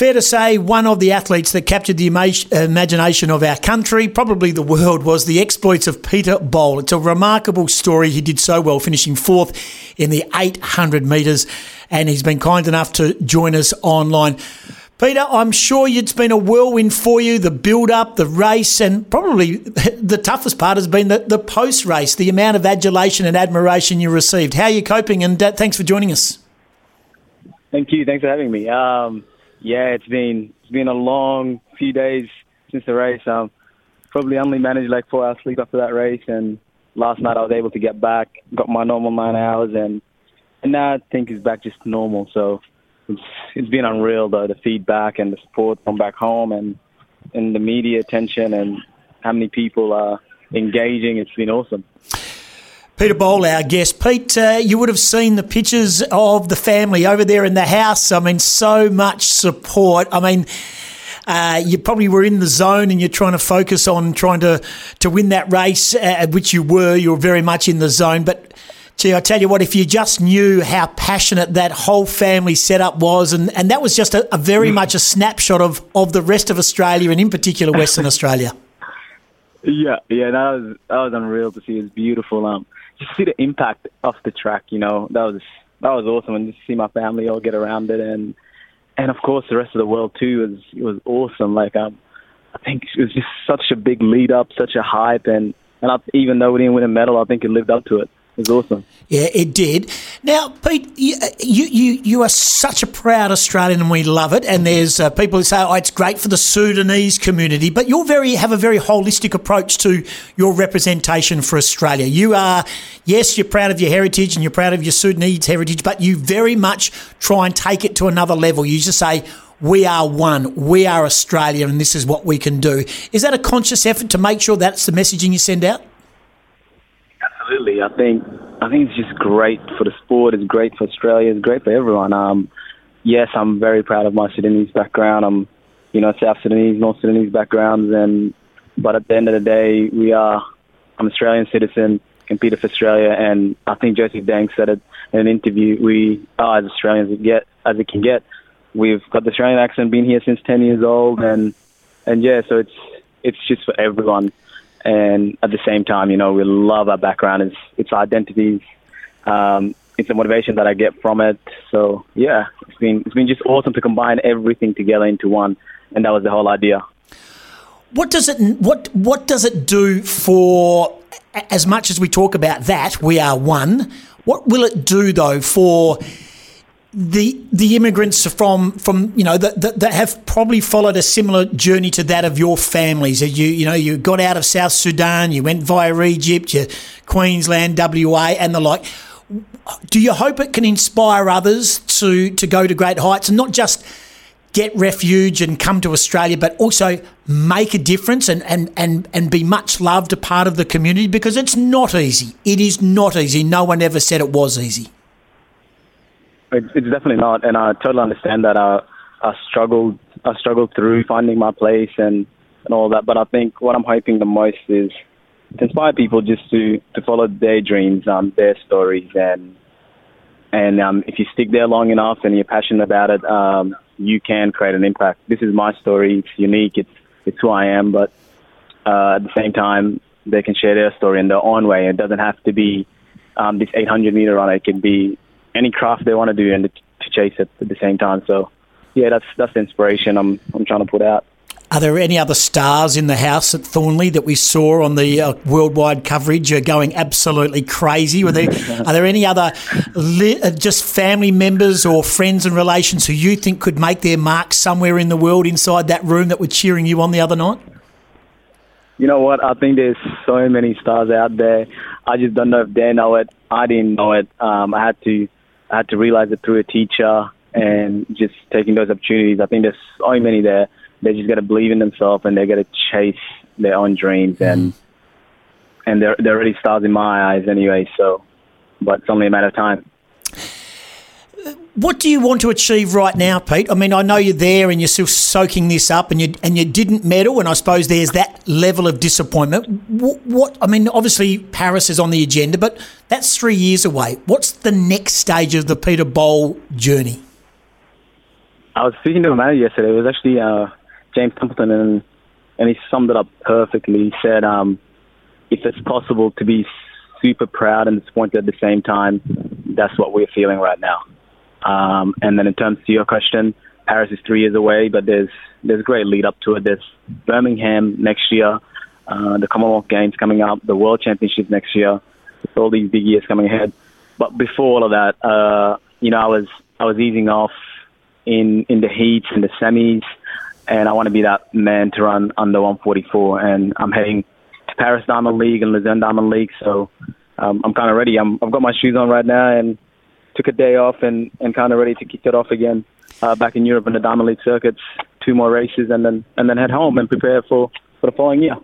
Fair to say, one of the athletes that captured the ima- imagination of our country, probably the world, was the exploits of Peter Bol. It's a remarkable story. He did so well, finishing fourth in the 800 metres, and he's been kind enough to join us online. Peter, I'm sure it's been a whirlwind for you, the build up, the race, and probably the toughest part has been the, the post race, the amount of adulation and admiration you received. How are you coping? And uh, thanks for joining us. Thank you. Thanks for having me. Um, yeah, it's been it's been a long few days since the race. Um, probably only managed like four hours sleep after that race, and last night I was able to get back, got my normal nine hours, and and now I think it's back just normal. So it's it's been unreal though the feedback and the support from back home and and the media attention and how many people are engaging. It's been awesome. Peter Bol, our guest. Pete, uh, you would have seen the pictures of the family over there in the house. I mean, so much support. I mean, uh, you probably were in the zone and you're trying to focus on trying to, to win that race, uh, which you were. You were very much in the zone. But Gee, I tell you what, if you just knew how passionate that whole family setup was, and, and that was just a, a very mm. much a snapshot of, of the rest of Australia and in particular Western Australia. Yeah, yeah, that was that was unreal to see. It's beautiful. Um, see the impact off the track. You know, that was that was awesome, and just see my family all get around it, and and of course the rest of the world too. Was it was awesome. Like um, I think it was just such a big lead up, such a hype, and and I, even though we didn't win a medal, I think it lived up to it was awesome. Yeah, it did. Now, Pete, you, you, you are such a proud Australian and we love it. And there's uh, people who say, oh, it's great for the Sudanese community, but you very have a very holistic approach to your representation for Australia. You are, yes, you're proud of your heritage and you're proud of your Sudanese heritage, but you very much try and take it to another level. You just say, we are one, we are Australia, and this is what we can do. Is that a conscious effort to make sure that's the messaging you send out? Absolutely. I think I think it's just great for the sport. It's great for Australia. It's great for everyone. Um, yes, I'm very proud of my Sudanese background. I'm, you know, South Sudanese, North Sudanese backgrounds, and but at the end of the day, we are. I'm an Australian citizen, competed for Australia, and I think Joseph Deng said it in an interview. We are as Australians as get as it can get. We've got the Australian accent, been here since 10 years old, and and yeah, so it's it's just for everyone and at the same time, you know, we love our background. It's it's identities. Um, it's the motivation that I get from it. So yeah, it's been it's been just awesome to combine everything together into one, and that was the whole idea. What does it what what does it do for as much as we talk about that we are one? What will it do though for the the immigrants from from you know that, that, have probably followed a similar journey to that of your families. You you know you got out of South Sudan, you went via Egypt, you Queensland, WA, and the like. Do you hope it can inspire others to to go to great heights and not just get refuge and come to Australia, but also make a difference and, and, and, and be much loved, a part of the community? Because it's not easy. It is not easy. No one ever said it was easy. It's, definitely not, and I totally understand that. I, I struggled, I struggled through finding my place and and all that. But I think what I'm hoping the most is to inspire people just to to follow their dreams, um, their stories, and and um, if you stick there long enough and you're passionate about it, um, you can create an impact. This is my story. It's unique. It's it's who I am. But uh, at the same time, they can share their story in their own way. It doesn't have to be um, this 800 meter run. It can be any craft they want to do and to chase it at the same time. So, yeah, that's that's the inspiration I'm I'm trying to put out. Are there any other stars in the house at Thornlie that we saw on the uh, worldwide coverage uh, going absolutely crazy? Were there are there any other li- uh, just family members or friends and relations who you think could make their mark somewhere in the world inside that room that were cheering you on the other night? You know what? I think there's so many stars out there. I just don't know if they know it. I didn't know it. Um, I had to I had to realize it through a teacher and just taking those opportunities. I think there's so many there. They just got to believe in themselves and they got to chase their own dreams mm. and and they're they're already stars in my eyes anyway. So, but it's only a matter of time. What do you want to achieve right now, Pete? I mean, I know you're there and you're still soaking this up, and you and you didn't medal, and I suppose there's that level of disappointment. What, what, I mean, obviously Paris is on the agenda, but that's three years away. What's the next stage of the Peter Bol journey? I was speaking to a manager yesterday. It was actually uh, James Templeton, and and he summed it up perfectly. He said, um, "If it's possible to be super proud and disappointed at the same time, that's what we're feeling right now." Um, and then in terms to your question, Paris is three years away, but there's there's a great lead up to it. There's Birmingham next year, uh, the Commonwealth Games coming up, the World Championships next year. All these big years coming ahead. But before all of that, uh, you know, I was I was easing off in in the heats and the semis, and I want to be that man to run under 144. And I'm heading to Paris Diamond League and Lausanne Diamond League, so um, I'm kind of ready. I'm, I've got my shoes on right now, and took a day off and and kind of ready to kick it off again uh, back in Europe in the Diamond League circuits. Two more races, and then and then head home and prepare for for the following year.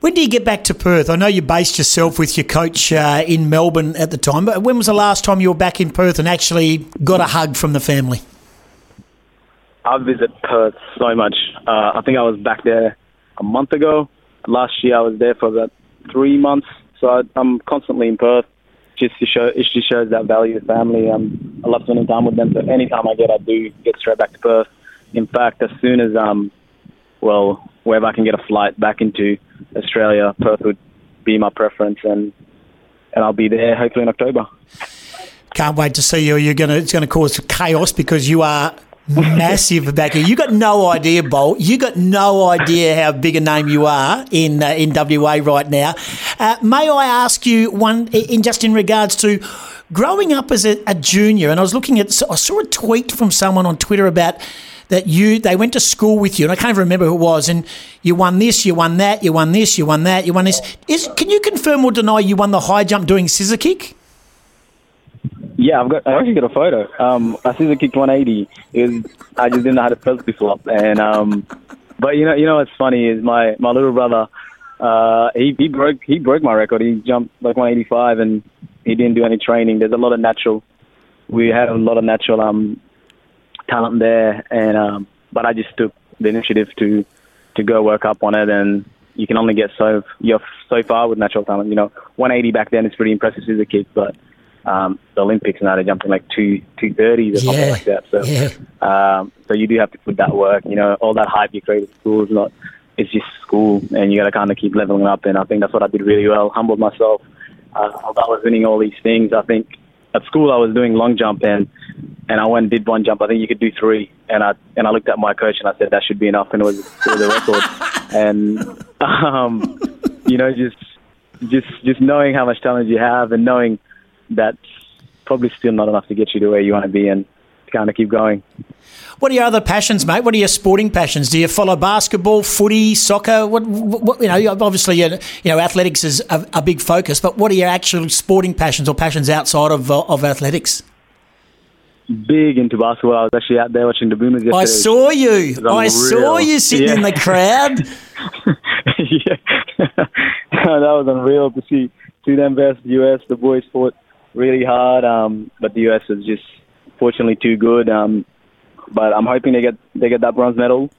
When do you get back to Perth? I know you based yourself with your coach uh, in Melbourne at the time, but when was the last time you were back in Perth and actually got a hug from the family? I visit Perth so much. Uh, I think I was back there a month ago. Last year I was there for about three months, so I, I'm constantly in Perth. Just to show, it just shows that value of family. Um, I love spending time with them. So anytime I get, I do get straight back to Perth. In fact, as soon as um, well, wherever I can get a flight back into Australia, Perth would be my preference, and and I'll be there hopefully in October. Can't wait to see you. You're gonna it's gonna cause chaos because you are massive back. You got no idea, Bolt. You got no idea how big a name you are in uh, in WA right now. Uh, may I ask you one in just in regards to growing up as a, a junior? And I was looking at I saw a tweet from someone on Twitter about that you they went to school with you, and I can't even remember who it was. And you won this, you won that, you won this, you won that, you won this. Is can you confirm or deny you won the high jump doing scissor kick? Yeah, I've got. I actually got a photo. Um, I see the kicked 180. It was. I just didn't know how to flip flop, and um, but you know, you know what's funny is my my little brother. Uh, he he broke he broke my record. He jumped like 185, and he didn't do any training. There's a lot of natural. We had a lot of natural um talent there, and um, but I just took the initiative to to go work up on it, and you can only get so you're so far with natural talent. You know, 180 back then is pretty impressive as a kid, but um, the Olympics now they're jumping like two two thirties or something like that. So yeah. um, so you do have to put that work. You know, all that hype you create at school is not. It's just school, and you got to kind of keep leveling up. And I think that's what I did really well. Humbled myself. Uh, I was winning all these things. I think at school I was doing long jump and and I went and did one jump. I think you could do three, and I and I looked at my coach and I said that should be enough, and it was, it was a record. and um, you know, just just just knowing how much talent you have and knowing that's probably still not enough to get you to where you want to be, and to kind of keep going. What are your other passions, mate? What are your sporting passions? Do you follow basketball, footy, soccer? What, what you know? Obviously, you know, athletics is a, a, big focus. But what are your actual sporting passions or passions outside of uh, of athletics? Big into basketball. I was actually out there watching the Boomers yesterday. I saw you. I saw you sitting yeah. in the crowd. yeah, that was unreal to see see them versus the US. The boys fought really hard, um, but the US is just fortunately too good. Um, but I'm hoping they get they get that bronze medal.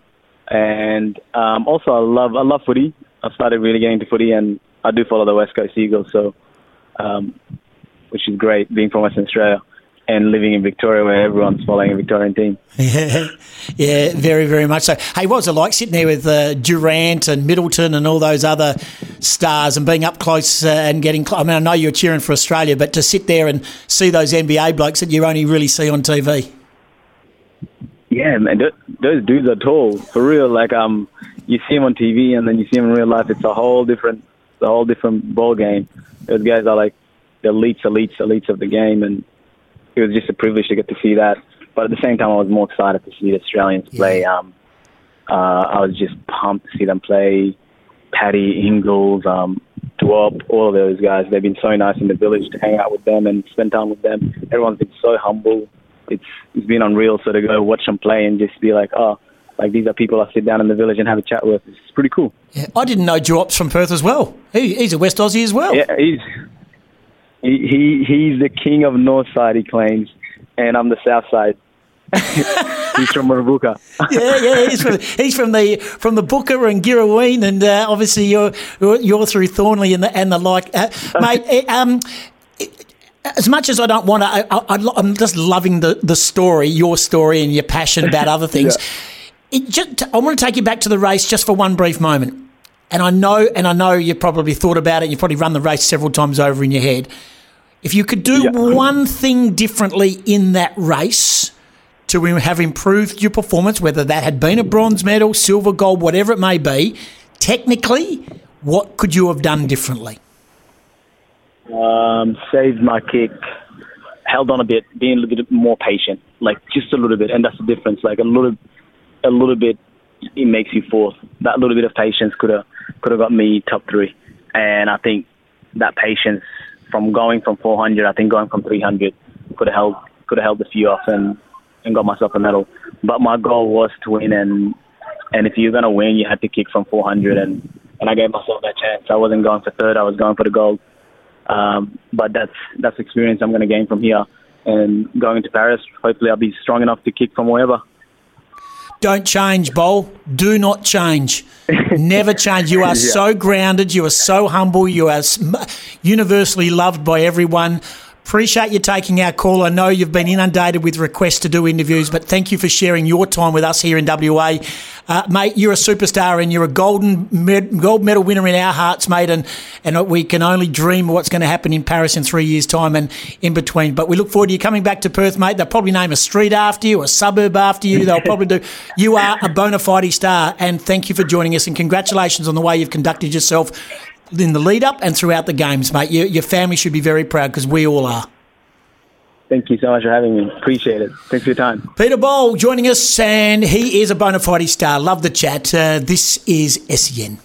And um, also, I love I love footy. I started really getting into footy, and I do follow the West Coast Eagles, so um, which is great being from Western Australia and living in Victoria where everyone's following a Victorian team. Yeah, yeah, very, very much so. Hey, what was it like sitting there with uh, Durant and Middleton and all those other stars and being up close uh, and getting? Cl- I mean, I know you're cheering for Australia, but to sit there and see those NBA blokes that you only really see on TV. Yeah, man, those dudes are tall for real. Like, um, you see them on TV and then you see them in real life. It's a whole different, a whole different ball game. Those guys are like the elites, elites, elites of the game, and it was just a privilege to get to see that. But at the same time, I was more excited to see the Australians play. Um, uh, I was just pumped to see them play. Paddy, Ingles, um, Duop, all of those guys. They've been so nice in the village to hang out with them and spend time with them. Everyone's been so humble it's it's been unreal. So to go watch them play and just be like, oh, like these are people I sit down in the village and have a chat with. It's pretty cool. Yeah, I didn't know Duop's from Perth as well. He, he's a West Aussie as well. Yeah, he's he, he he's the king of North Side. He claims, and I'm the South Side. he's from Mirrabooka. yeah, yeah, he's from he's from the from the Booker and Girrawheen, and uh, obviously you're you're through Thornlie and the and the like, uh, mate. Um, as much as I don't want to, I, am just loving the, the story, your story, and your passion about other things. yeah. it just, I want to take you back to the race just for one brief moment. And I know, and I know you probably thought about it. You've probably run the race several times over in your head. If you could do yeah. one thing differently in that race to have improved your performance, whether that had been a bronze medal, silver, gold, whatever it may be, technically, what could you have done differently? Um, saved my kick, held on a bit, being a little bit more patient, like just a little bit, and that's the difference. Like a little, a little bit, it makes you fourth. That little bit of patience could have could have got me top three, and I think that patience from going from 400, I think going from 300 could have held could have held a few off and and got myself a medal. But my goal was to win, and and if you're gonna win, you had to kick from 400, and and I gave myself that chance. I wasn't going for third; I was going for the gold. Um, but that's that's experience I'm going to gain from here. And going to Paris, hopefully I'll be strong enough to kick from wherever. Don't change, Bol. Do not change. Never change. You are yeah. so grounded. You are so humble. You are universally loved by everyone. Appreciate you taking our call. I know you've been inundated with requests to do interviews, but thank you for sharing your time with us here in WA. Uh, mate, you're a superstar and you're a golden med- gold medal winner in our hearts, mate. And, and we can only dream what's going to happen in Paris in three years' time and in between. But we look forward to you coming back to Perth, mate. They'll probably name a street after you, a suburb after you. They'll probably do. You are a bona fide star. And thank you for joining us. And congratulations on the way you've conducted yourself in the lead up and throughout the games, mate. Your, your family should be very proud because we all are. Thank you so much for having me. Appreciate it. Thanks for your time. Peter Bol joining us, and he is a bona fide star. Love the chat. Uh, this is SEN.